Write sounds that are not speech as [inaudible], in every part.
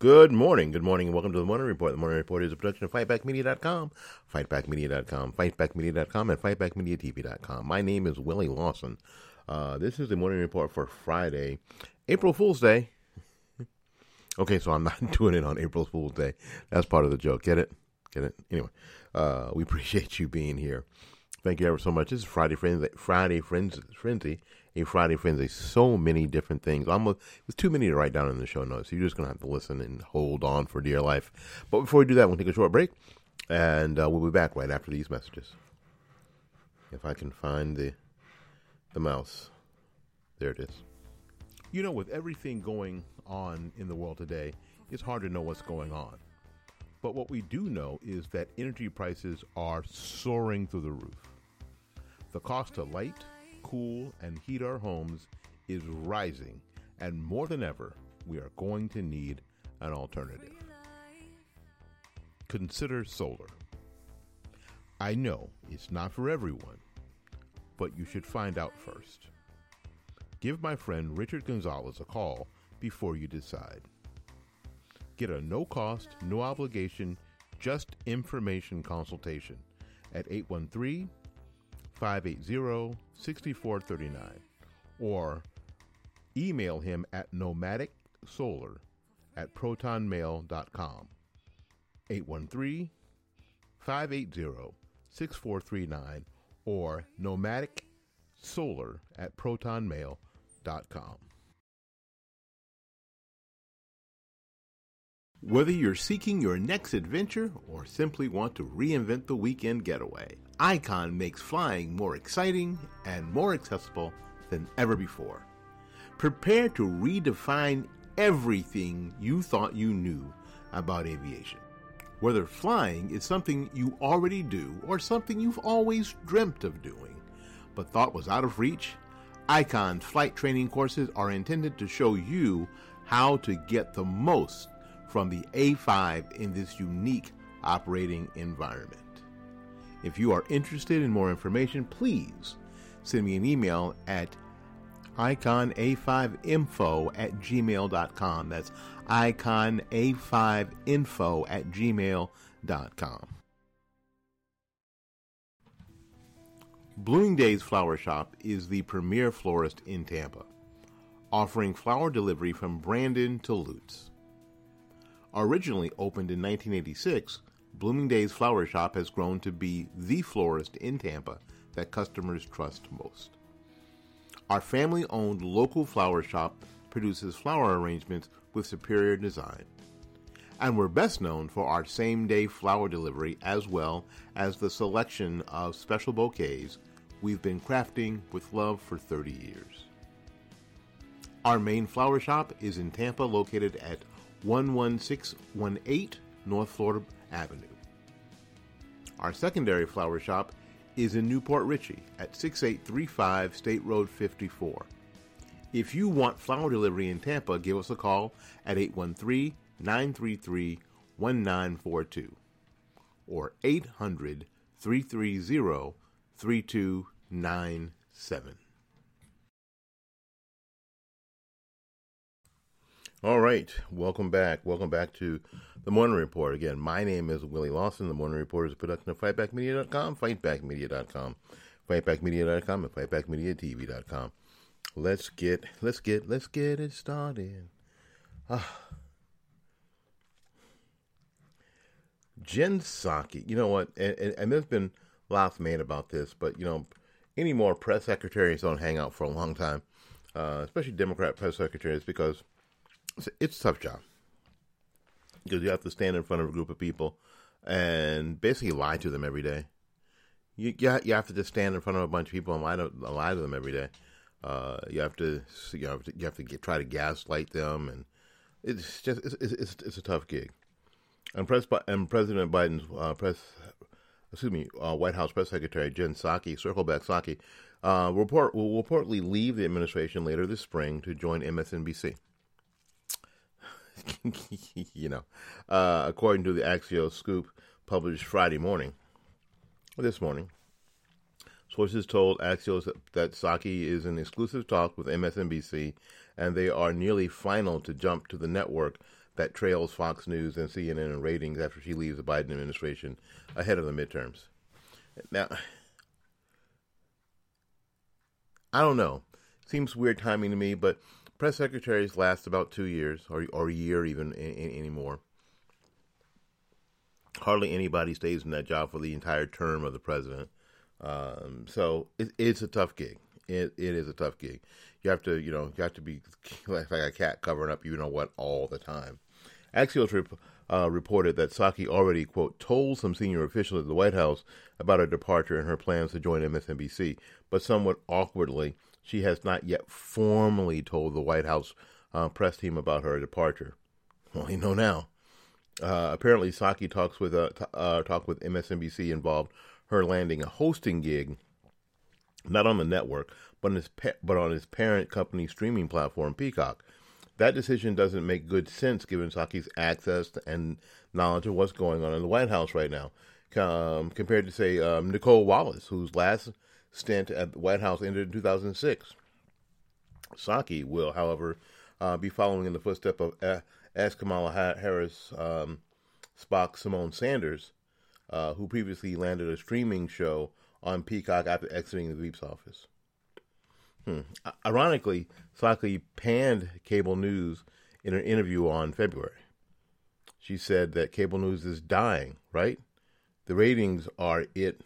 Good morning. Good morning and welcome to the Morning Report. The Morning Report is a production of FightbackMedia.com, FightbackMedia.com, FightbackMedia.com, and FightbackMediaTV.com. My name is Willie Lawson. Uh, this is the Morning Report for Friday, April Fool's Day. [laughs] okay, so I'm not [laughs] doing it on April Fool's Day. That's part of the joke. Get it? Get it? Anyway, uh, we [laughs] appreciate you being here. Thank you ever so much. This is Friday Frenzy, Friday Frenzy, Frenzy a Friday Frenzy. So many different things. Almost it's too many to write down in the show notes. You're just gonna have to listen and hold on for dear life. But before we do that, we'll take a short break, and uh, we'll be back right after these messages. If I can find the the mouse, there it is. You know, with everything going on in the world today, it's hard to know what's going on. But what we do know is that energy prices are soaring through the roof. The cost of light, cool, and heat our homes is rising, and more than ever, we are going to need an alternative. Consider solar. I know it's not for everyone, but you should find out first. Give my friend Richard Gonzalez a call before you decide. Get a no cost, no obligation, just information consultation at 813 580 6439 or email him at nomadicsolar at protonmail.com. 813 580 6439 or nomadicsolar at protonmail.com. Whether you're seeking your next adventure or simply want to reinvent the weekend getaway, Icon makes flying more exciting and more accessible than ever before. Prepare to redefine everything you thought you knew about aviation. Whether flying is something you already do or something you've always dreamt of doing but thought was out of reach, Icon's flight training courses are intended to show you how to get the most from the A5 in this unique operating environment. If you are interested in more information, please send me an email at iconA5info at gmail.com. That's iconA5info at gmail.com. Blooming Days Flower Shop is the premier florist in Tampa, offering flower delivery from Brandon to Lutz. Originally opened in 1986, Blooming Days Flower Shop has grown to be the florist in Tampa that customers trust most. Our family owned local flower shop produces flower arrangements with superior design. And we're best known for our same day flower delivery as well as the selection of special bouquets we've been crafting with love for 30 years. Our main flower shop is in Tampa, located at 11618 North Florida Avenue. Our secondary flower shop is in New Port Richey at 6835 State Road 54. If you want flower delivery in Tampa, give us a call at 813 933 1942 or 800 330 3297. All right, welcome back. Welcome back to the Morning Report. Again, my name is Willie Lawson. The Morning Report is a production of FightbackMedia.com, FightbackMedia.com, FightbackMedia.com, and FightbackMediaTV.com. Let's get, let's get, let's get it started. Ah. Jen Psaki, you know what? And, and, and there's been lots made about this, but you know, any more press secretaries don't hang out for a long time, uh, especially Democrat press secretaries, because it's a tough job because you have to stand in front of a group of people and basically lie to them every day. You you have to just stand in front of a bunch of people and lie to lie to them every day. Uh, you have to you have to, you have to get, try to gaslight them and it's just it's it's, it's a tough gig. And, Pres- and President Biden's uh, press, excuse me, uh, White House press secretary Jen Psaki, Circleback Psaki, uh, report will reportedly leave the administration later this spring to join MSNBC. [laughs] you know, uh, according to the Axios scoop published Friday morning, this morning, sources told Axios that, that Psaki is in exclusive talk with MSNBC, and they are nearly final to jump to the network that trails Fox News and CNN in ratings after she leaves the Biden administration ahead of the midterms. Now, [sighs] I don't know. Seems weird timing to me, but press secretaries last about two years or or a year even in, in, anymore. Hardly anybody stays in that job for the entire term of the president. Um, so it, it's a tough gig. It, it is a tough gig. You have to, you know, you have to be [laughs] like, a cat covering up, you know what, all the time. Axios rep- uh, reported that Psaki already, quote, told some senior officials at the White House about her departure and her plans to join MSNBC, but somewhat awkwardly, she has not yet formally told the White House uh, press team about her departure. Well, you know now. Uh, apparently, Psaki talks with uh, t- uh, talk with MSNBC involved her landing a hosting gig, not on the network, but on his pa- but on his parent company streaming platform Peacock. That decision doesn't make good sense given Psaki's access and knowledge of what's going on in the White House right now, um, compared to say um, Nicolle Wallace, whose last stint at the White House ended in 2006. Psaki will, however, uh, be following in the footsteps of uh, as Kamala Harris um, Spock Symone Sanders, uh, who previously landed a streaming show on Peacock after exiting the Veep's office. Hmm. Ironically, Psaki panned cable news in an interview on February. She said that cable news is dying, right? The ratings are it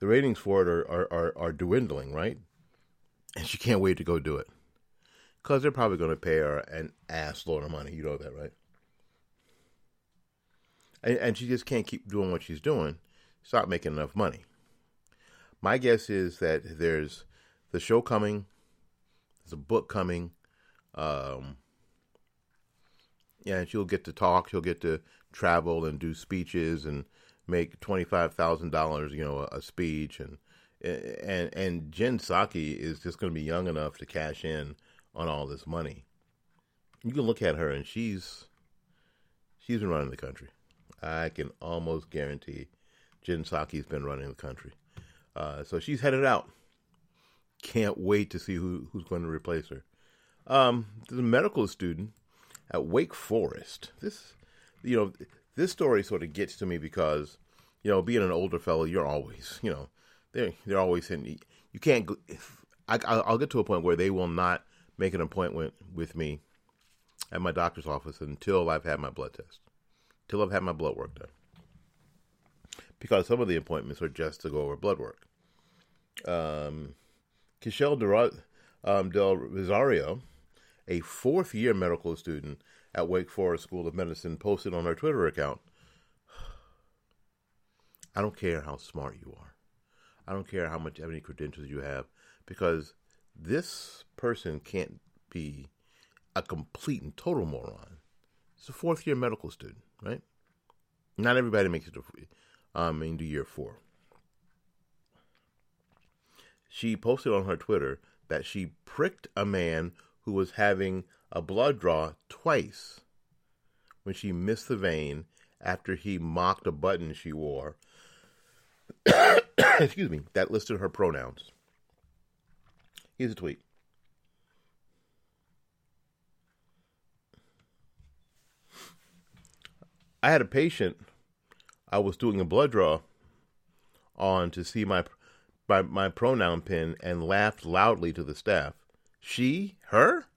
the ratings for it are, are, are, are dwindling, right? And she can't wait to go do it. Because they're probably going to pay her an ass load of money. You know that, right? And, and she just can't keep doing what she's doing. Stop making enough money. My guess is that there's the show coming, there's a book coming. Um, yeah, and she'll get to talk. She'll get to travel and do speeches and make twenty five thousand dollars, you know, a, a, speech, and and and Jen Psaki is just going to be young enough to cash in on all this money. You can look at her, and she's she's been running the country. I can almost guarantee Jen Psaki's been running the country. Uh, so she's headed out. Can't wait to see who who's going to replace her. Um, there's a medical student at Wake Forest. This, you know, this story sort of gets to me because, you know, being an older fellow, you're always, you know, they're they're always in. You can't. I, I'll get to a point where they will not make an appointment with me at my doctor's office until I've had my blood test, until I've had my blood work done. Because some of the appointments are just to go over blood work. Um, Kishel um, Del Rosario, a fourth year medical student at Wake Forest School of Medicine posted on her Twitter account [sighs] I don't care how smart you are. I don't care how much how many credentials you have because this person can't be a complete and total moron. It's a fourth year medical student, right? Not everybody makes it to um into year four. She posted on her Twitter that she pricked a man who was having a blood draw twice when she missed the vein after he mocked a button she wore. [coughs] Excuse me, that listed her pronouns. Here's a tweet. I had a patient I was doing a blood draw on to see my my, my pronoun pin and laughed loudly to the staff. She? Her?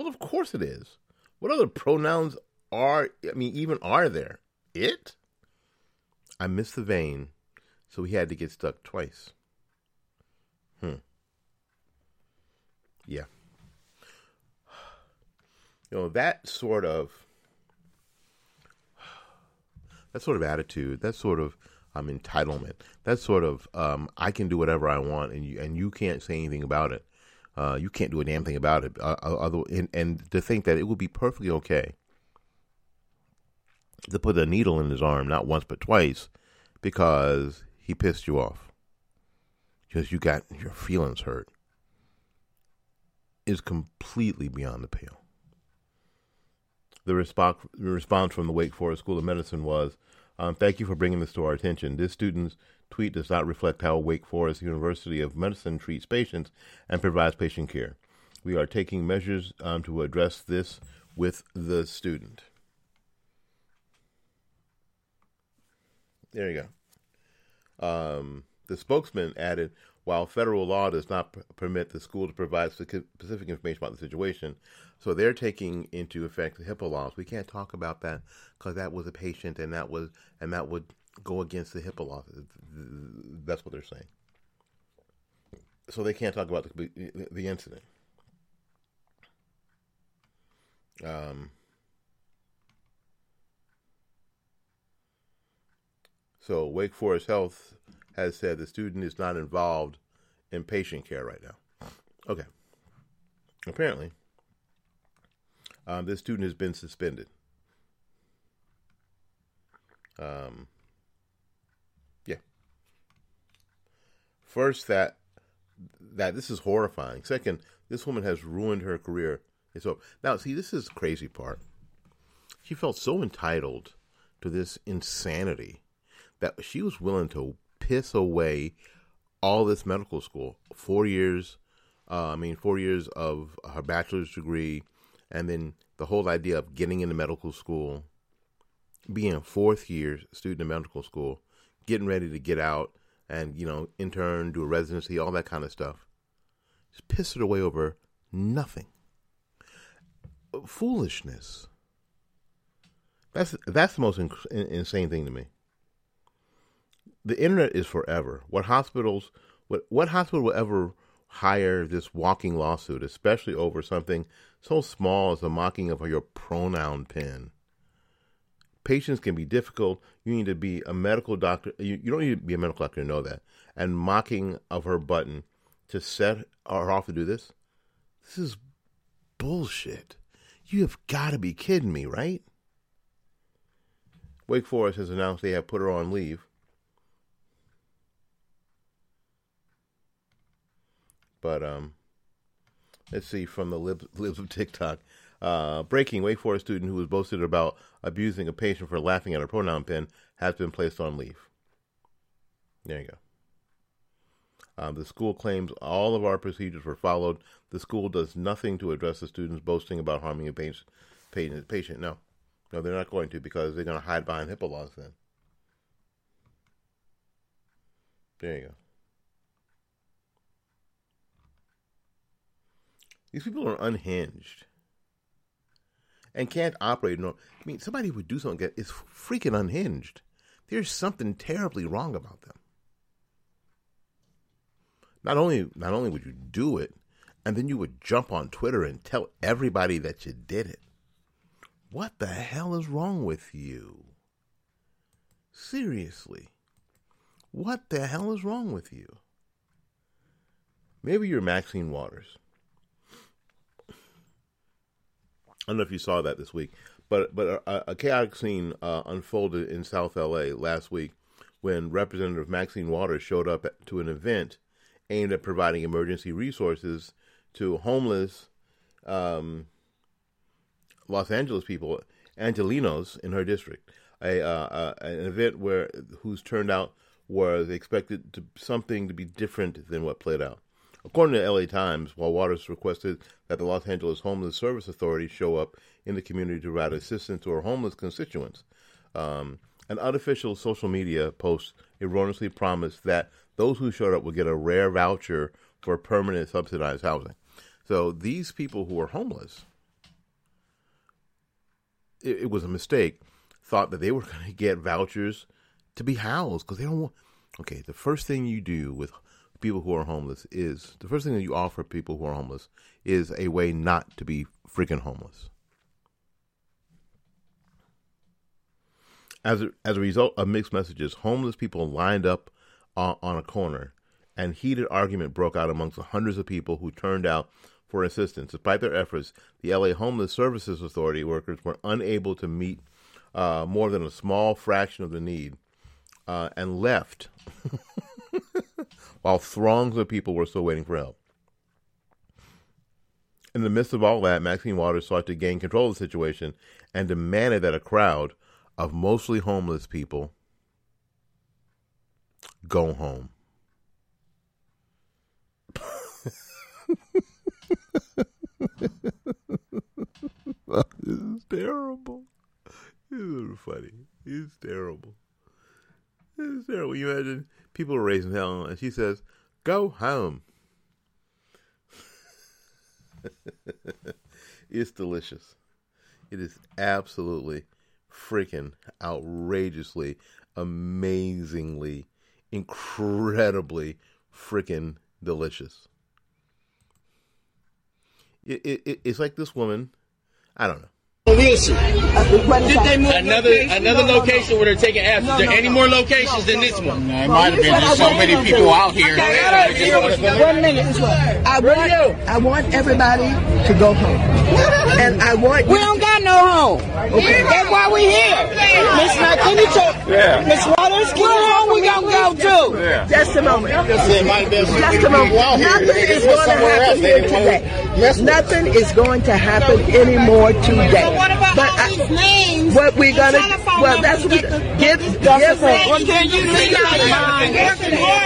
Well, of course it is. What other pronouns are, I mean, even are there? It? I missed the vein, so he had to get stuck twice. Hmm. Yeah. You know, that sort of that sort of attitude, that sort of um, entitlement, that sort of um, I can do whatever I want and you and you can't say anything about it. Uh, you can't do a damn thing about it. Uh, uh, other, and, and to think that it would be perfectly okay to put a needle in his arm, not once but twice, because he pissed you off. Because you got your feelings hurt. Is completely beyond the pale. The response, the response from the Wake Forest School of Medicine was, um, "Thank you for bringing this to our attention. This student's tweet does not reflect how Wake Forest University of Medicine treats patients and provides patient care. We are taking measures um, to address this with the student." There you go. Um, the spokesman added, while federal law does not p- permit the school to provide specific information about the situation, so they're taking into effect the HIPAA laws. We can't talk about that because that was a patient, and that was and that would go against the laws. That's what they're saying. So they can't talk about the, the incident. Um, So Wake Forest Health has said the student is not involved in patient care right now. Okay. Apparently, um, this student has been suspended. Um, First, that that this is horrifying. Second, this woman has ruined her career. And so now, see, this is the crazy part. She felt so entitled to this insanity that she was willing to piss away all this medical school, four years. Uh, I mean, four years of her bachelor's degree, and then the whole idea of getting into medical school, being a fourth year student in medical school, getting ready to get out and you know intern, do a residency, all that kind of stuff. Just piss it away over nothing. Foolishness. That's that's the most in, insane thing to me the internet is forever. What hospitals, what what hospital will ever hire this walking lawsuit, especially over something so small as the mocking of your pronoun pen? Patients can be difficult. You need to be a medical doctor. You, you don't need to be a medical doctor to know that. And mocking of her button to set her off to do this, this is bullshit. You have got to be kidding me, right? Wake Forest has announced they have put her on leave But um, let's see from the libs, [laughs] of TikTok. Uh, breaking Wake Forest student who was boasted about abusing a patient for laughing at a pronoun pin has been placed on leave. There you go. Um, the school claims all of our procedures were followed. The school does nothing to address the students boasting about harming a patient. patient. No, no, they're not going to because they're going to hide behind HIPAA laws then. There you go. These people are unhinged and can't operate. No, I mean, somebody would do something that is freaking unhinged. There's something terribly wrong about them. Not only not only would you do it, and then you would jump on Twitter and tell everybody that you did it. What the hell is wrong with you? Seriously. What the hell is wrong with you? Maybe you're Maxine Waters. I don't know if you saw that this week, but but a, a chaotic scene uh, unfolded in South LA last week when Representative Maxine Waters showed up to an event aimed at providing emergency resources to homeless um, Los Angeles people, Angelenos in her district. A uh, uh, an event where whose turnout was expected to something to be different than what played out. According to LA Times, while Waters requested that the Los Angeles Homeless Service Authority show up in the community to provide assistance to her homeless constituents, um, an unofficial social media post erroneously promised that those who showed up would get a rare voucher for permanent subsidized housing. So these people who are homeless, it, it was a mistake, thought that they were [laughs] going to get vouchers to be housed because they don't want. Okay, the first thing you do with people who are homeless is the first thing that you offer people who are homeless is a way not to be freaking homeless. As a, as a result of mixed messages, homeless people lined up on, on a corner, and heated argument broke out amongst the hundreds of people who turned out for assistance. Despite their efforts, the LA Homeless Services Authority workers were unable to meet uh, more than a small fraction of the need uh, and left [laughs] while throngs of people were still waiting for help. In the midst of all that, Maxine Waters sought to gain control of the situation and demanded that a crowd of mostly homeless people go home. [laughs] this is terrible. This is funny. It's terrible. It's terrible. You imagine people are raising hell, and she says, "Go home." [laughs] it's delicious. It is absolutely freaking outrageously, amazingly, incredibly freaking delicious. It, it, it's like this woman. I don't know. Did they move another another location no, no. where they're taking abs? Is there any more locations than this one? No, it might have been just so many people out here. One minute. I want I want everybody to go home, and I want we don't got no home. Okay. That's why we here. Miss McKinney, yeah. Miss Waters, get home. We gonna go too. Yeah. Just a moment. Just a moment. Nothing is going to happen here today. Nothing is going to happen anymore today what about but all I, these names? What we're gonna? Well, that's what. Give, give Well, can you read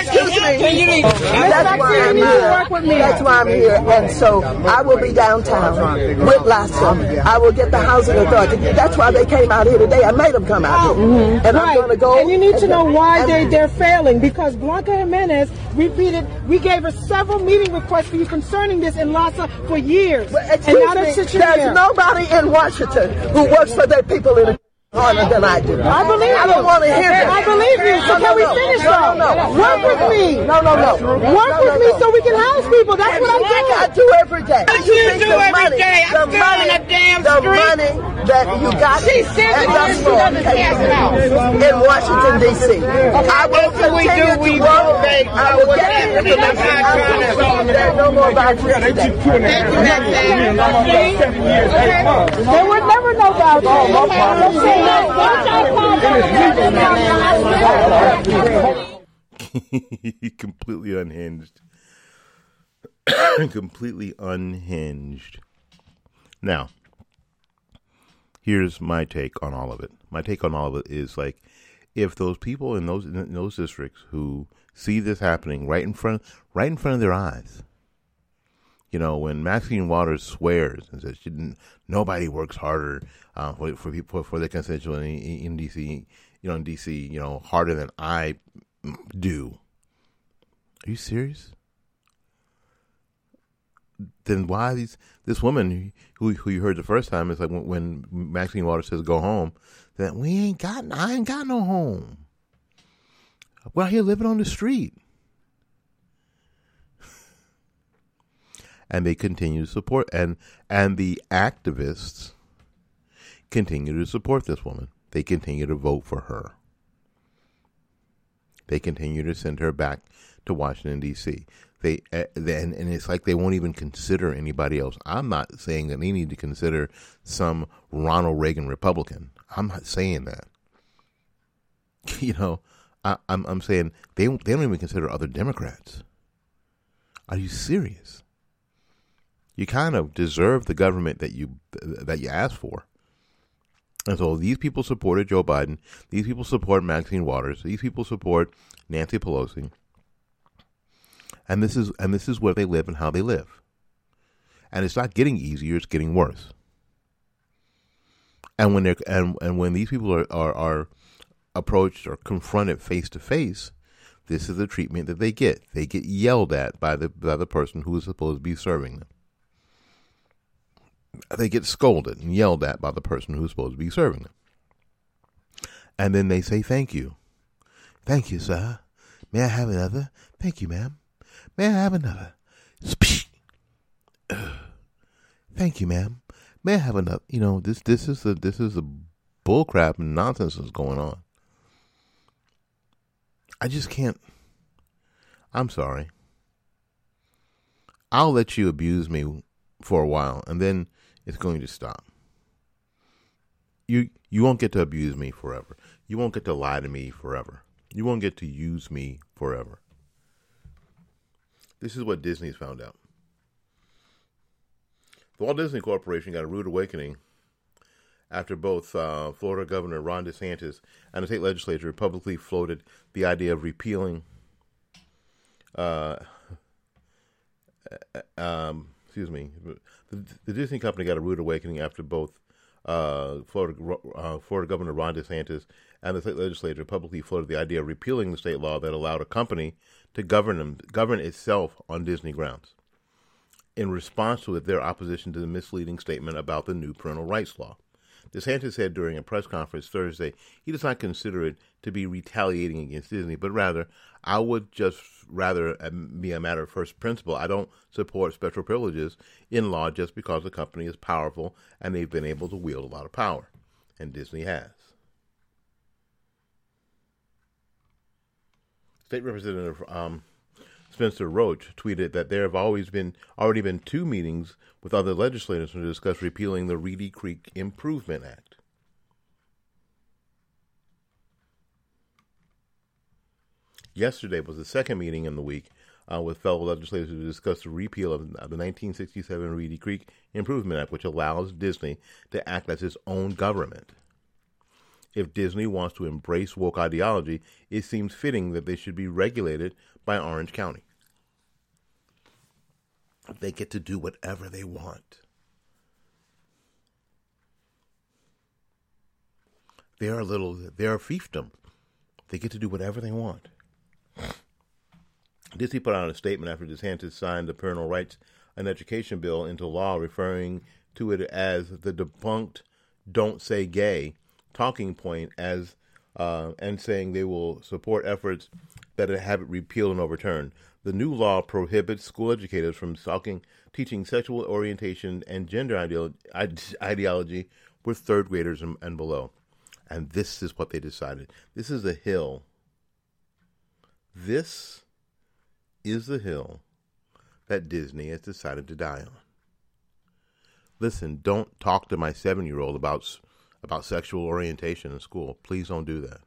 Excuse me. Can you read? That's why I'm here. That's why I'm here, and so I will be downtown with LAHSA. I will get the housing authority. That's why they came out here today. I made them come out here, mm-hmm. and right. I'm going to go. And you need to know why they they're failing because Blanca Jimenez repeated. We gave her several meeting requests for you concerning this in LAHSA for years, and now me, there's nobody in Washington Washington who works for their people in a harder than I do. I believe you. I don't want to hear that. I believe you. So no, we finish no, though? No, no, Work with me. No, no, no. Work with me so we can house people. That's what I do. I do every day. What you, do every money, day? I'm the money, a damn street. the money that you got She's at the store in Washington D.C. I will continue to work. I will get information. There's no more about you today. They would never know about you. [laughs] completely unhinged. [coughs] completely unhinged. Now, here's my take on all of it. My take on all of it is like if those people in those in those districts who see this happening right in front right in front of their eyes you know, when Maxine Waters swears and says she didn't, nobody works harder uh, for for people for their constituency in, in DC, you know, in DC, you know, harder than I do. Are you serious? Then why these this woman who who you heard the first time is like when, when Maxine Waters says go home that we ain't got I ain't got no home. We're out here living on the street. and they continue to support and and the activists continue to support this woman. They continue to vote for her. They continue to send her back to Washington D.C. They uh, then and it's like they won't even consider anybody else. I'm not saying that they need to consider some Ronald Reagan Republican. I'm not saying that. [laughs] You know, I, I'm I'm saying they they don't even consider other Democrats. Are you serious? you kind of deserve the government that you that you asked for. And so these people supported Joe Biden. These people support Maxine Waters. These people support Nancy Pelosi. And this is and this is where they live and how they live. And it's not getting easier; it's getting worse. And when they're and, and when these people are, are, are approached or confronted face to face, this is the treatment that they get. They get yelled at by the by the person who is supposed to be serving them they get scolded and yelled at by the person who's supposed to be serving them. And then they say, Thank you. Thank you, sir. May I have another? Thank you, ma'am. May I have another? Thank you, ma'am. May I have another? You know, this this is the this is the bullcrap and nonsense that's going on. I just can't. I'm sorry. I'll let you abuse me for a while, and then it's going to stop. you you won't get to abuse me forever. You won't get to lie to me forever. You won't get to use me forever. This is what Disney's found out. The Walt Disney Corporation got a rude awakening after both uh, Florida Governor Ron DeSantis and the state legislature publicly floated the idea of repealing. Uh, [laughs] um, excuse me. The, the, Disney company got a rude awakening after both uh, Florida, uh, Florida Governor Ron DeSantis and the state legislature publicly floated the idea of repealing the state law that allowed a company to govern them, govern itself on Disney grounds. In response to it, their opposition to the misleading statement about the new parental rights law. DeSantis said during a press conference Thursday he does not consider it to be retaliating against Disney, but rather, I would just rather be a matter of first principle. I don't support special privileges in law just because the company is powerful and they've been able to wield a lot of power, and Disney has. State Representative um, Spencer Roach tweeted that there have always been already been two meetings with other legislators to discuss repealing the Reedy Creek Improvement Act. Yesterday was the second meeting in the week uh, with fellow legislators to discuss the repeal of the 1967 Reedy Creek Improvement Act, which allows Disney to act as its own government if Disney wants to embrace woke ideology, it seems fitting that they should be regulated by Orange County. They get to do whatever they want. They're a little, they're fiefdom. They get to do whatever they want. Disney put out a statement after DeSantis signed the Parental Rights and Education Bill into law, referring to it as the debunked Don't Say Gay talking point as uh, and saying they will support efforts that have it repealed and overturned. The new law prohibits school educators from talking, teaching sexual orientation and gender ideology with third graders and, and below. And this is what they decided. This is the hill. This is the hill that Disney has decided to die on. Listen, don't talk to my seven year old about about sexual orientation in school. Please don't do that.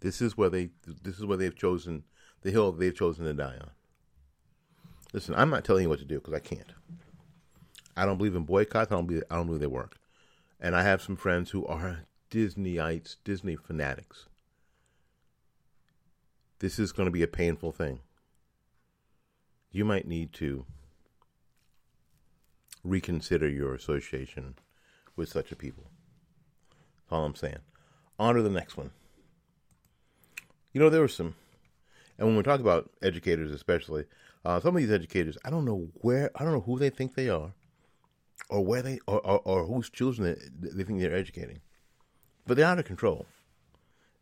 This is where they this is where they've chosen the hill they've chosen to die on. Listen, I'm not telling you what to do because I can't. I don't believe in boycotts. I don't believe I don't believe they work. And I have some friends who are Disneyites, Disney fanatics. This is going to be a painful thing. You might need to reconsider your association with such a people. That's all I'm saying. On to the next one. You know, there were some, and when we talk about educators, especially, uh, some of these educators, I don't know where, I don't know who they think they are, or where they, or, or, or whose children they, they think they're educating, but they're out of control.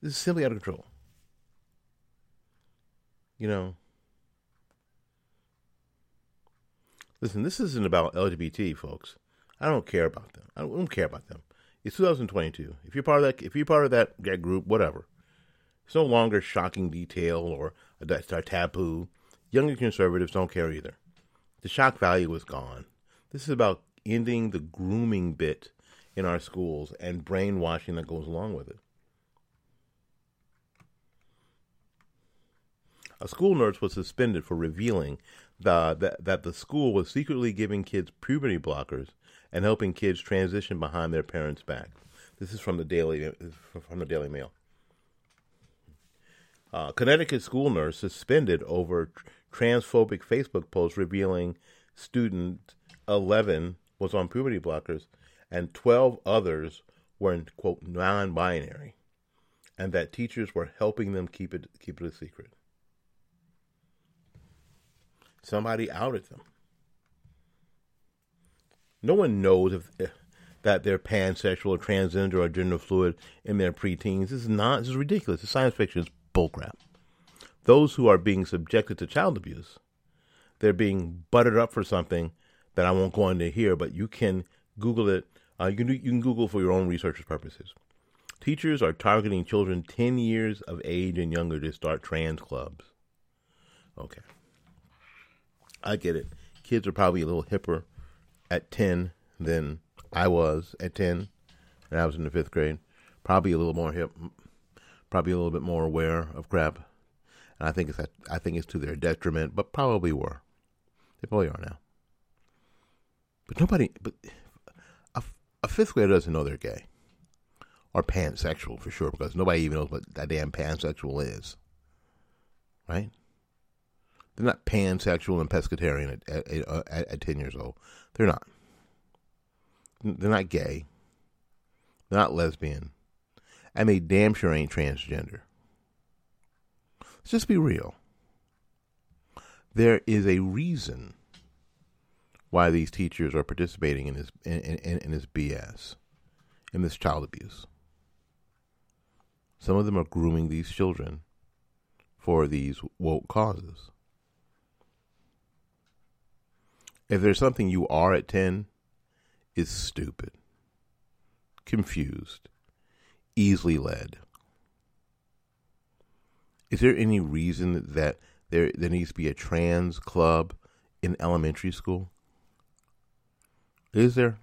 This is simply out of control. You know, listen, this isn't about LGBT, folks. I don't care about them. I don't, care about them. It's 2022. If you're part of that, if you're part of that, that group, whatever. It's no longer shocking detail or a, a taboo. Younger conservatives don't care either. The shock value is gone. This is about ending the grooming bit in our schools and brainwashing that goes along with it. A school nurse was suspended for revealing the, that, that the school was secretly giving kids puberty blockers and helping kids transition behind their parents' back. This is from the Daily from the Daily Mail. Uh, Connecticut school nurse suspended over transphobic Facebook post revealing student 11 was on puberty blockers and 12 others were in quote non-binary and that teachers were helping them keep it keep it a secret. Somebody outed them. No one knows if, if that they're pansexual or transgender or gender fluid in their preteens. This is not. This is ridiculous. It's science fiction. It's bullcrap. Those who are being subjected to child abuse, they're being buttered up for something that I won't go into here, but you can Google it. Uh, you can you can Google for your own research purposes. Teachers are targeting children 10 years of age and younger to start trans clubs. Okay. I get it. Kids are probably a little hipper at 10 than I was at 10, and I was in the fifth grade. Probably a little more hip, probably a little bit more aware of crap. And I think it's I think it's to their detriment, but probably were. They probably are now. But nobody, but a, a fifth grader doesn't know they're gay or pansexual for sure, because nobody even knows what that damn pansexual is. Right? They're not pansexual and pescatarian at, at, at, uh, at 10 years old. They're not. They're not gay. They're not lesbian. I mean, damn sure ain't transgender. Let's just be real. There is a reason why these teachers are participating in this in, in, in this BS, in this child abuse. Some of them are grooming these children for these woke causes. If there's something you are at 10, it's stupid, confused, easily led. Is there any reason that there there needs to be a trans club in elementary school? Is there?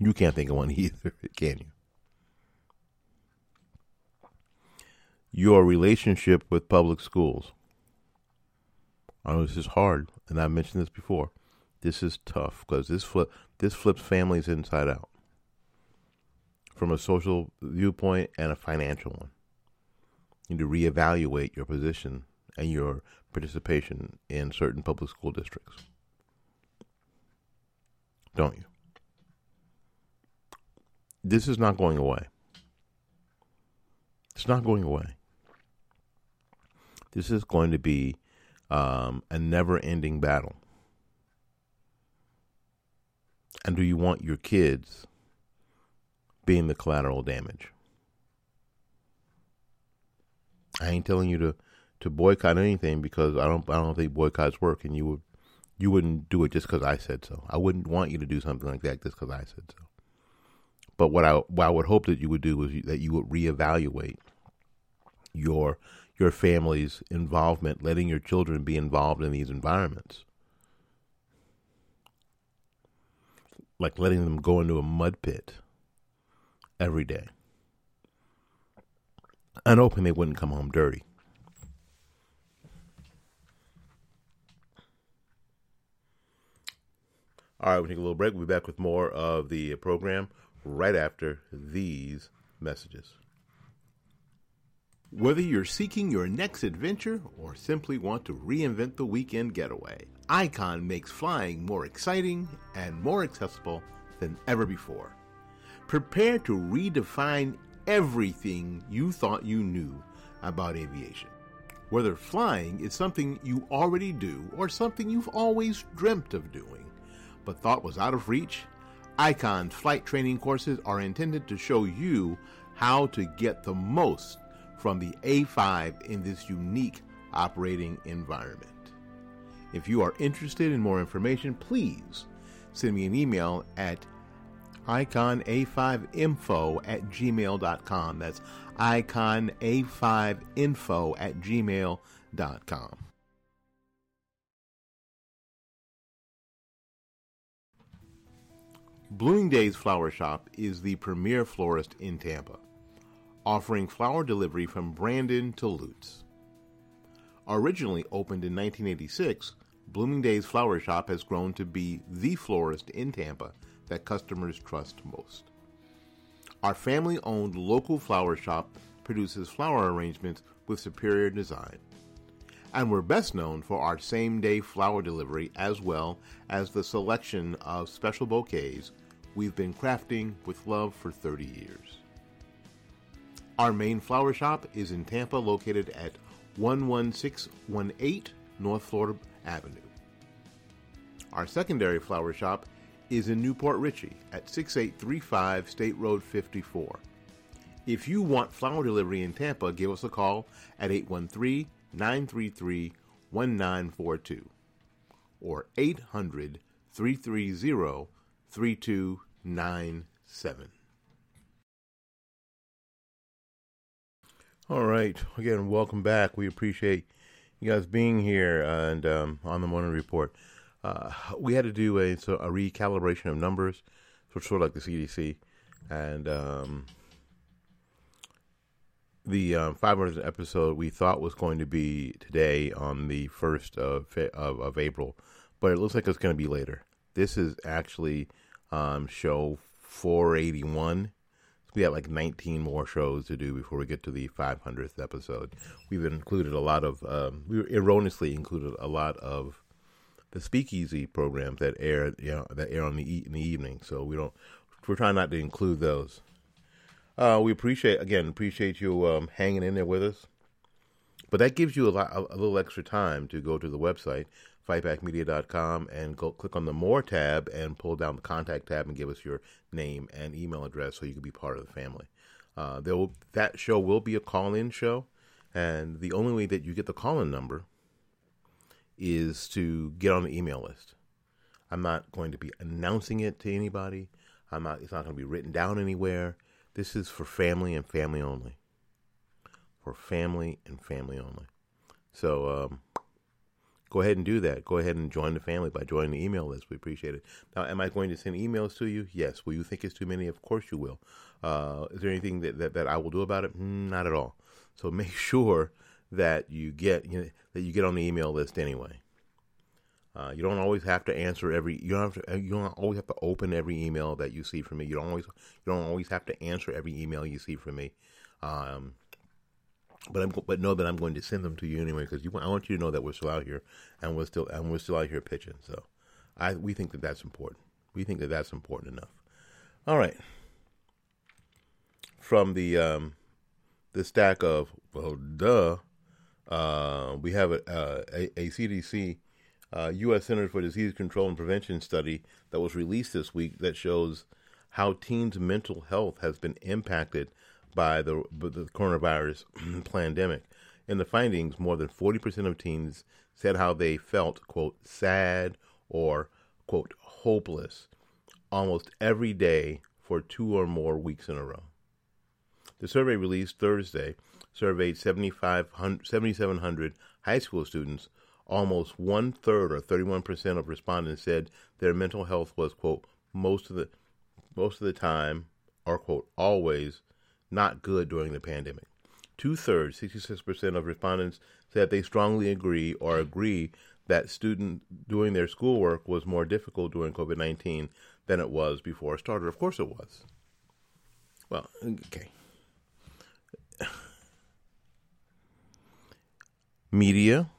You can't think of one [laughs] either, can you? Your relationship with public schools. I know this is hard, and I've mentioned this before. This is tough because this flip this flips families inside out from a social viewpoint and a financial one. You need to reevaluate your position and your participation in certain public school districts. Don't you? This is not going away. It's not going away. This is going to be um, a never ending battle. And do you want your kids being the collateral damage? I ain't telling you to, to boycott anything because I don't I don't think boycotts work, and you would you wouldn't do it just because I said so. I wouldn't want you to do something like that just because I said so. But what I what I would hope that you would do is that you would reevaluate your your family's involvement, letting your children be involved in these environments. Like letting them go into a mud pit every day. And hoping they wouldn't come home dirty. All right, we'll take a little break. We'll be back with more of the program right after these messages. Whether you're seeking your next adventure or simply want to reinvent the weekend getaway, Icon makes flying more exciting and more accessible than ever before. Prepare to redefine everything you thought you knew about aviation. Whether flying is something you already do or something you've always dreamt of doing but thought was out of reach, Icon's flight training courses are intended to show you how to get the most from the A5 in this unique operating environment. If you are interested in more information, please send me an email at iconA5info at gmail.com. That's iconA5info at gmail.com. Blooming Days Flower Shop is the premier florist in Tampa offering flower delivery from Brandon to Lutz. Originally opened in 1986, Blooming Days Flower Shop has grown to be the florist in Tampa that customers trust most. Our family owned local flower shop produces flower arrangements with superior design. And we're best known for our same day flower delivery as well as the selection of special bouquets we've been crafting with love for 30 years. Our main flower shop is in Tampa, located at 11618 North Florida Avenue. Our secondary flower shop is in New Port Richey at 6835 State Road 54. If you want flower delivery in Tampa, give us a call at 813 933 1942 or 800 330 3297. All right. Again, welcome back. We appreciate you guys being here and um, on the morning report. uh, we had to do a so a recalibration of numbers, so sort of like the CDC, and um, the um, 500th episode we thought was going to be today on the first of of, of April, but it looks like it's going to be later. This is actually um, show 481. We have like 19 more shows to do before we get to the 500th episode. We've included a lot of, um, we erroneously included a lot of the speakeasy programs that air, you know, that air on the in the evening. So we don't, we're trying not to include those. Uh, we appreciate again appreciate you um, hanging in there with us. But that gives you a, lot, a, a little extra time to go to the website fightbackmedia.com and go click on the more tab and pull down the contact tab and give us your name and email address so you can be part of the family. Uh, there will, that show will be a call-in show, and the only way that you get the call-in number is to get on the email list. I'm not going to be announcing it to anybody. I'm not. It's not going to be written down anywhere. This is for family and family only. For family and family only. So um, go ahead and do that. Go ahead and join the family by joining the email list. We appreciate it. Now, am I going to send emails to you? Yes. Will you think it's too many? Of course you will. Uh, is there anything that, that, that I will do about it? Mm, not at all. So [laughs] make sure that you get you know, that you get on the email list anyway. Uh, you don't always have to answer every. You don't have to. You don't always have to open every email that you see from me. You don't always. You don't always have to answer every email you see from me. Um, but I'm. But know that I'm going to send them to you anyway because you. I want you to know that we're still out here and we're still and we're still out here pitching. So, I we think that that's important. We think that that's important enough. All right. From the um, the stack of well, duh. Uh, we have a, a, a CDC uh, U.S. Centers for Disease Control and Prevention study that was released this week that shows how teens' mental health has been impacted by the, the coronavirus [clears throat] pandemic. In the findings, more than 40% of teens said how they felt, quote, sad or, quote, hopeless almost every day for two or more weeks in a row. The survey released Thursday surveyed 7,700 high school students almost one third or 31% of respondents said their mental health was quote most of the most of the time or quote always not good during the pandemic. Two thirds 66% of respondents said they strongly agree or agree that student doing their schoolwork was more difficult during covid-19 than it was before it started. Of course it was. Well okay. Media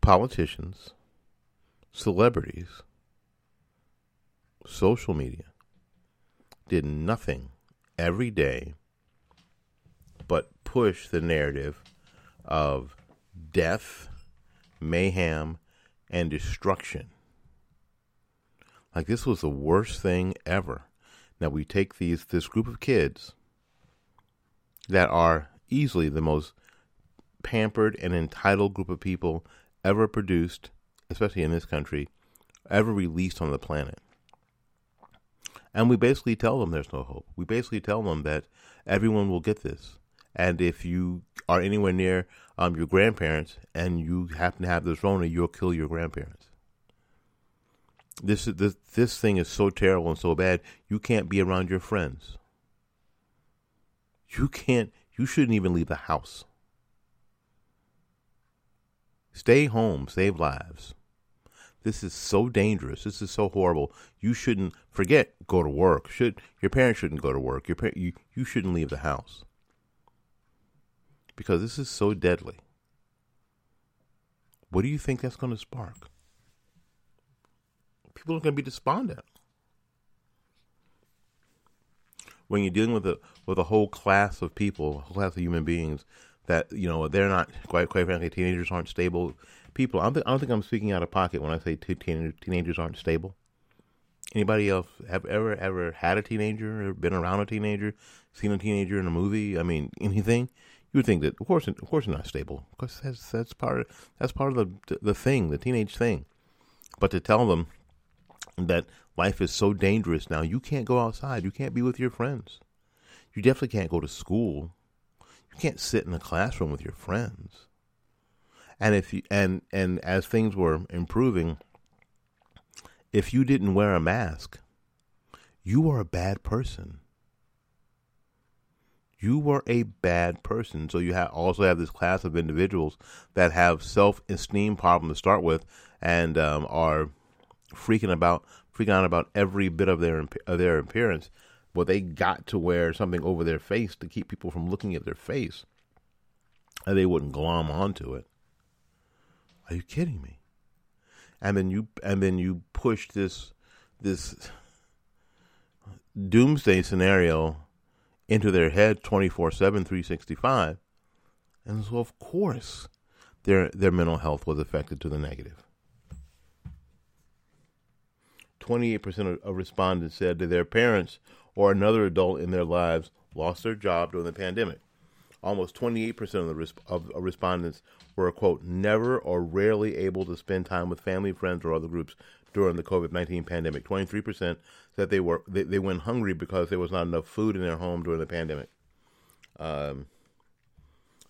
politicians, celebrities, social media did nothing every day but push the narrative of death, mayhem, and destruction. Like this was the worst thing ever. Now we take these this group of kids that are easily the most pampered and entitled group of people ever produced, especially in this country, ever released on the planet. And we basically tell them there's no hope. We basically tell them that everyone will get this. And if you are anywhere near um, your grandparents and you happen to have this Rona, you'll kill your grandparents. This this this thing is so terrible and so bad. You can't be around your friends. You can't. You shouldn't even leave the house. Stay home, save lives. This is so dangerous. This is so horrible. You shouldn't forget go to work. Should your parents shouldn't go to work. Your par- you you shouldn't leave the house because this is so deadly. What do you think that's going to spark? People are going to be despondent when you're dealing with a with a whole class of people, a whole class of human beings that you know they're not quite quite frankly teenagers aren't stable people. I don't, think, I don't think I'm speaking out of pocket when I say teen, teenagers aren't stable. Anybody else have ever ever had a teenager or been around a teenager, seen a teenager in a movie? I mean, [laughs] anything? You would think that of course, of course, not stable because that's that's part of, that's part of the the thing, the teenage thing. But to tell them that life is so dangerous now, you can't go outside, you can't be with your friends, you definitely can't go to school you can't sit in a classroom with your friends. And if you and and as things were improving, if you didn't wear a mask, you were a bad person. You were a bad person. So you also have this class of individuals that have self esteem problem to start with, and um, are freaking about freaking out about every bit of their of their appearance. Well, they got to wear something over their face to keep people from looking at their face, and they wouldn't glom onto it. Are you kidding me? And then you and then you push this this doomsday scenario into their head 24/7 365 and so of course their their mental health was affected to the negative. 28% of respondents said that their parents or another adult in their lives lost their job during the pandemic. Almost 28% of the res- of, of respondents were quote never or rarely able to spend time with family friends or other groups during the COVID-19 pandemic 23% said they were they, they went hungry because there was not enough food in their home during the pandemic. Um,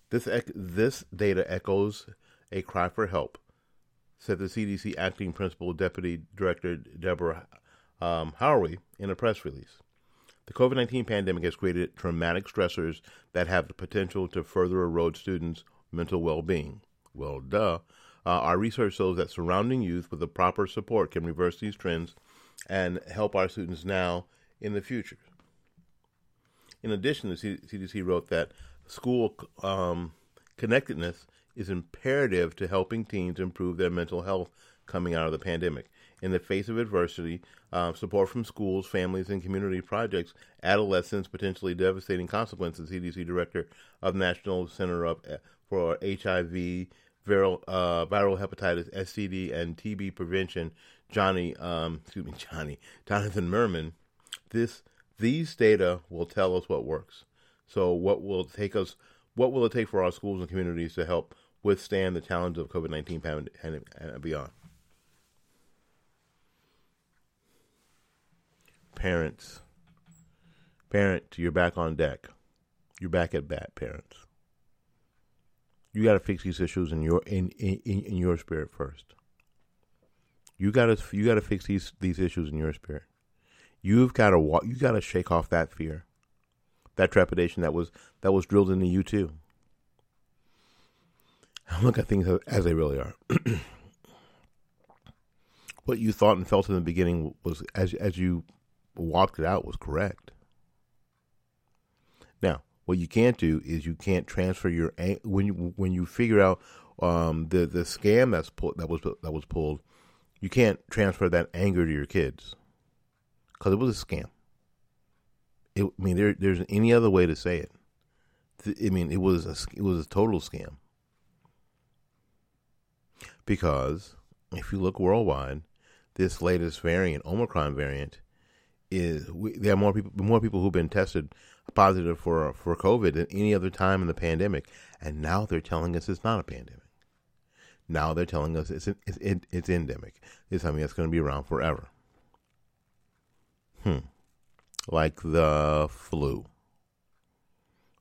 this this data echoes a cry for help, said the CDC acting principal deputy director Deborah um, Houry in a press release. The COVID 19 pandemic has created traumatic stressors that have the potential to further erode students' mental well being. Well, duh. Uh, our research shows that surrounding youth with the proper support can reverse these trends and help our students now in the future. In addition, the CDC wrote that school um, connectedness is imperative to helping teens improve their mental health coming out of the pandemic. In the face of adversity, uh, support from schools, families, and community projects, adolescents, potentially devastating consequences. CDC Director of National Center of, uh, for HIV, viral, uh, viral hepatitis, STD, and TB prevention, Johnny, um, excuse me, [laughs] Johnny, Jonathan Mermin, this these data will tell us what works. So, what will take us? What will it take for our schools and communities to help withstand the challenge of COVID nineteen and beyond? Parents, parent, you're back on deck. You're back at bat, parents. You got to fix these issues in your in, in in your spirit first. You gotta you gotta fix these these issues in your spirit. You've got to walk. You got to shake off that fear, that trepidation that was that was drilled into you too. Look at things as they really are. [clears throat] what you thought and felt in the beginning was as as you walked it out was correct. What you can't do is you can't transfer your when you when you figure out um, the the scam that's pulled that was that was pulled you can't transfer that anger to your kids because it was a scam. It, I mean, there, there's any other way to say it. I mean, it was a, it was a total scam because if you look worldwide, this latest variant, Omicron variant, is there are more people more people who've been tested positive for for COVID than any other time in the pandemic, and now they're telling us it's not a pandemic. Now they're telling us it's it's it's endemic. It's something that's going to be around forever. Hmm. Like the flu.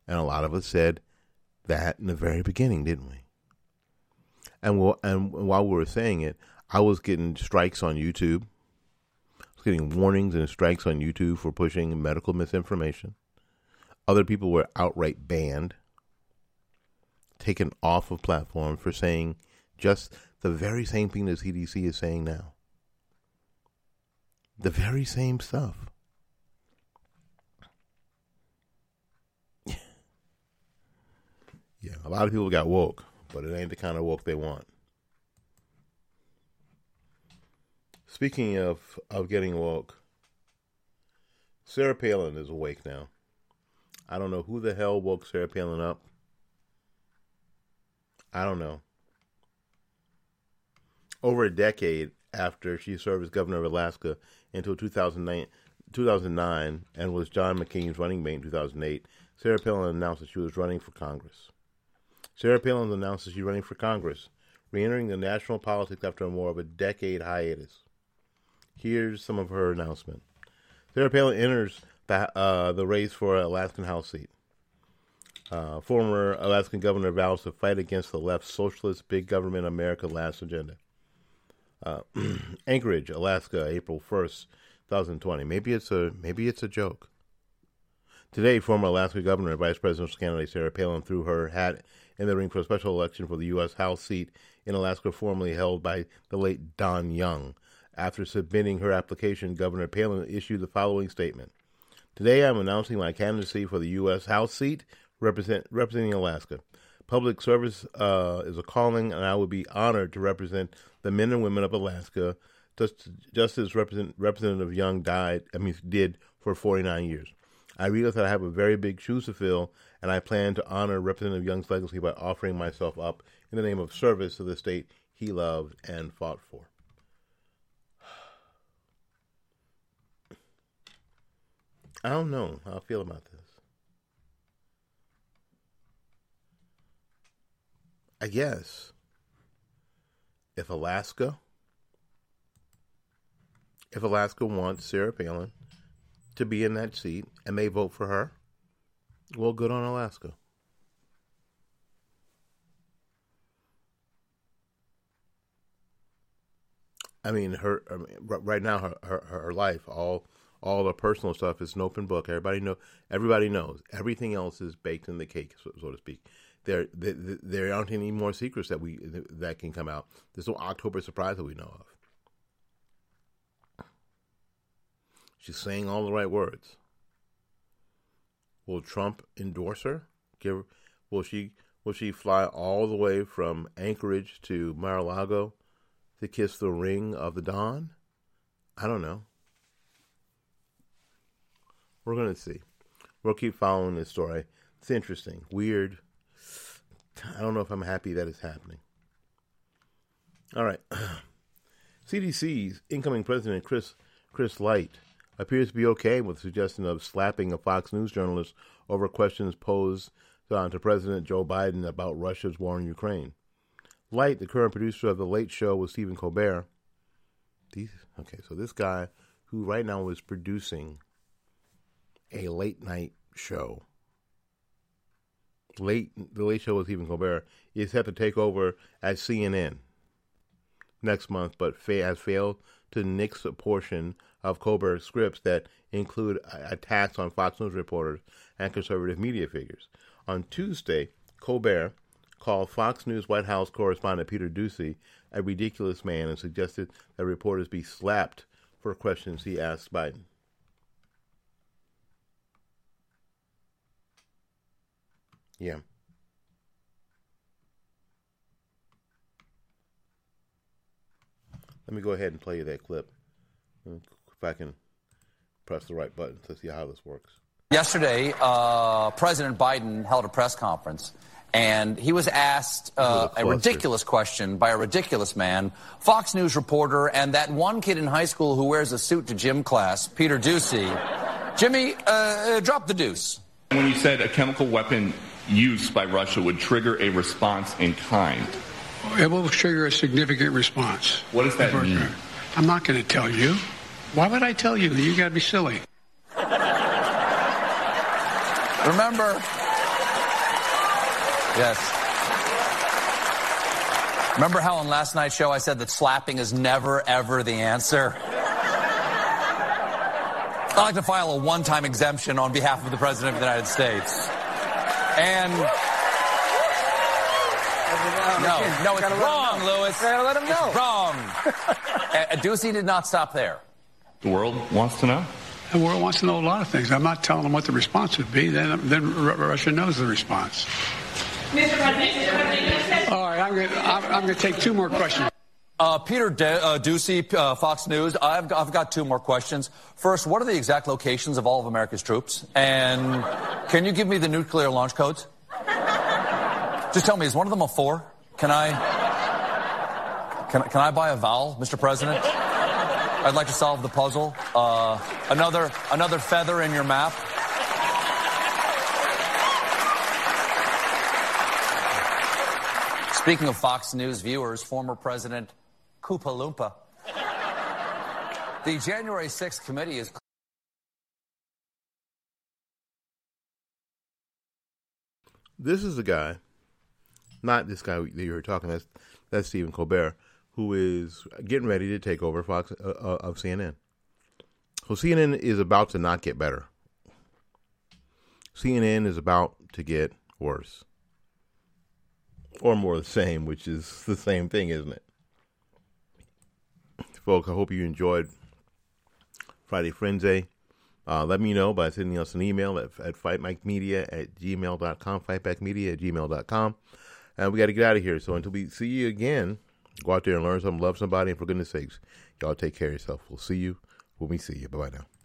And a lot of us said that in the very beginning, didn't we? And we'll, and while we were saying it, I was getting strikes on YouTube. I was getting warnings and strikes on YouTube for pushing medical misinformation. Other people were outright banned, taken off of platforms for saying just the very same thing the CDC is saying now. The very same stuff. [laughs] yeah, a lot of people got woke, but it ain't the kind of woke they want. Speaking of of getting woke, Sarah Palin is awake now. I don't know who the hell woke Sarah Palin up. I don't know over a decade after she served as governor of Alaska until 2009, 2009 and was John McCain's running mate in 2008, Sarah Palin announced that she was running for Congress. Sarah Palin announced that she's running for Congress, re-entering the national politics after more of a decade hiatus. Here's some of her announcement. Sarah Palin enters the, uh, the race for an Alaskan House seat. Uh, former Alaskan governor vows to fight against the left's socialist big government America last agenda. Uh, [clears throat] Anchorage, Alaska, April first, 2020. Maybe it's a maybe it's a joke. Today, former Alaska Governor and Vice Presidential candidate Sarah Palin threw her hat in the ring for a special election for the U.S. House seat in Alaska, formerly held by the late Don Young. After submitting her application, Governor Palin issued the following statement Today, I'm announcing my candidacy for the U.S. House seat represent, representing Alaska. Public service uh, is a calling, and I would be honored to represent the men and women of Alaska, just, just as represent, Representative Young died, I mean, did for 49 years. I realize that I have a very big shoes to fill, and I plan to honor Representative Young's legacy by offering myself up in the name of service to the state he loved and fought for. I don't know how I feel about this. I guess if Alaska, if Alaska wants Sarah Palin to be in that seat and they vote for her, well, good on Alaska. I mean, her I mean, right now, her, her her life, all all the personal stuff is an open book. Everybody know, everybody knows. Everything else is baked in the cake, so, so to speak. There, there, there aren't any more secrets that we that can come out. There's no October surprise that we know of. She's saying all the right words. Will Trump endorse her? Give will she will she fly all the way from Anchorage to Mar-a-Lago to kiss the ring of the Don? I don't know. We're gonna see. We'll keep following this story. It's interesting, weird. I don't know if I'm happy that it's happening. All right. [clears throat] CDC's incoming president Chris Chris Licht appears to be okay with the suggestion of slapping a Fox News journalist over questions posed uh, to President Joe Biden about Russia's war in Ukraine. Licht, the current producer of The Late Show with Stephen Colbert, these, okay, so this guy who right now is producing a late night show, late The Late Show with Stephen Colbert, is set to take over at CNN next month, but has failed to nix a portion of Colbert's scripts that include uh, attacks on Fox News reporters and conservative media figures. On Tuesday, Colbert called Fox News White House correspondent Peter Doocy a ridiculous man and suggested that reporters be slapped for questions he asked Biden. Yeah. Let me go ahead and play you that clip if I can press the right button to see how this works. Yesterday, uh, President Biden held a press conference. And he was asked uh, a ridiculous question by a ridiculous man, Fox News reporter, and that one kid in high school who wears a suit to gym class, Peter Doocy. Jimmy, uh, drop the deuce. When you said a chemical weapon use by Russia would trigger a response in kind, it will trigger a significant response. What does that mean? I'm not going to tell you. Why would I tell you? You got to be silly. Remember. Yes. Remember how on last night's show I said that slapping is never, ever the answer? I'd like to file a one time exemption on behalf of the President of the United States. And. No, no, it's wrong, Lewis. let him know. It's wrong. [laughs] uh, Doocy did not stop there. The world wants to know? The world wants to know a lot of things. I'm not telling them what the response would be. Then, then Russia knows the response. Mr. President, All right, I'm going I'm to take two more questions. Uh, Peter De- uh, Doocy, uh, Fox News. I've got, I've got two more questions. First, what are the exact locations of all of America's troops? And can you give me the nuclear launch codes? Just tell me, is one of them a four? Can I? Can, can I buy a vowel, Mr. President? I'd like to solve the puzzle. Uh, another, another feather in your map. Speaking of Fox News viewers, former President Koopa Loompa. The January 6th committee is. This is the guy, not this guy that you were talking. That's that's Stephen Colbert, who is getting ready to take over Fox uh, uh, of CNN. So CNN is about to not get better. CNN is about to get worse. Or more the same, which is the same thing, isn't it? Folks, I hope you enjoyed Friday Frenzy. Uh, let me know by sending us an email at, at fightbackmedia at gmail.com, fightbackmedia at gmail.com. And we got to get out of here. So until we see you again, go out there and learn something, love somebody, and for goodness sakes, y'all take care of yourself. We'll see you when we see you. Bye bye now.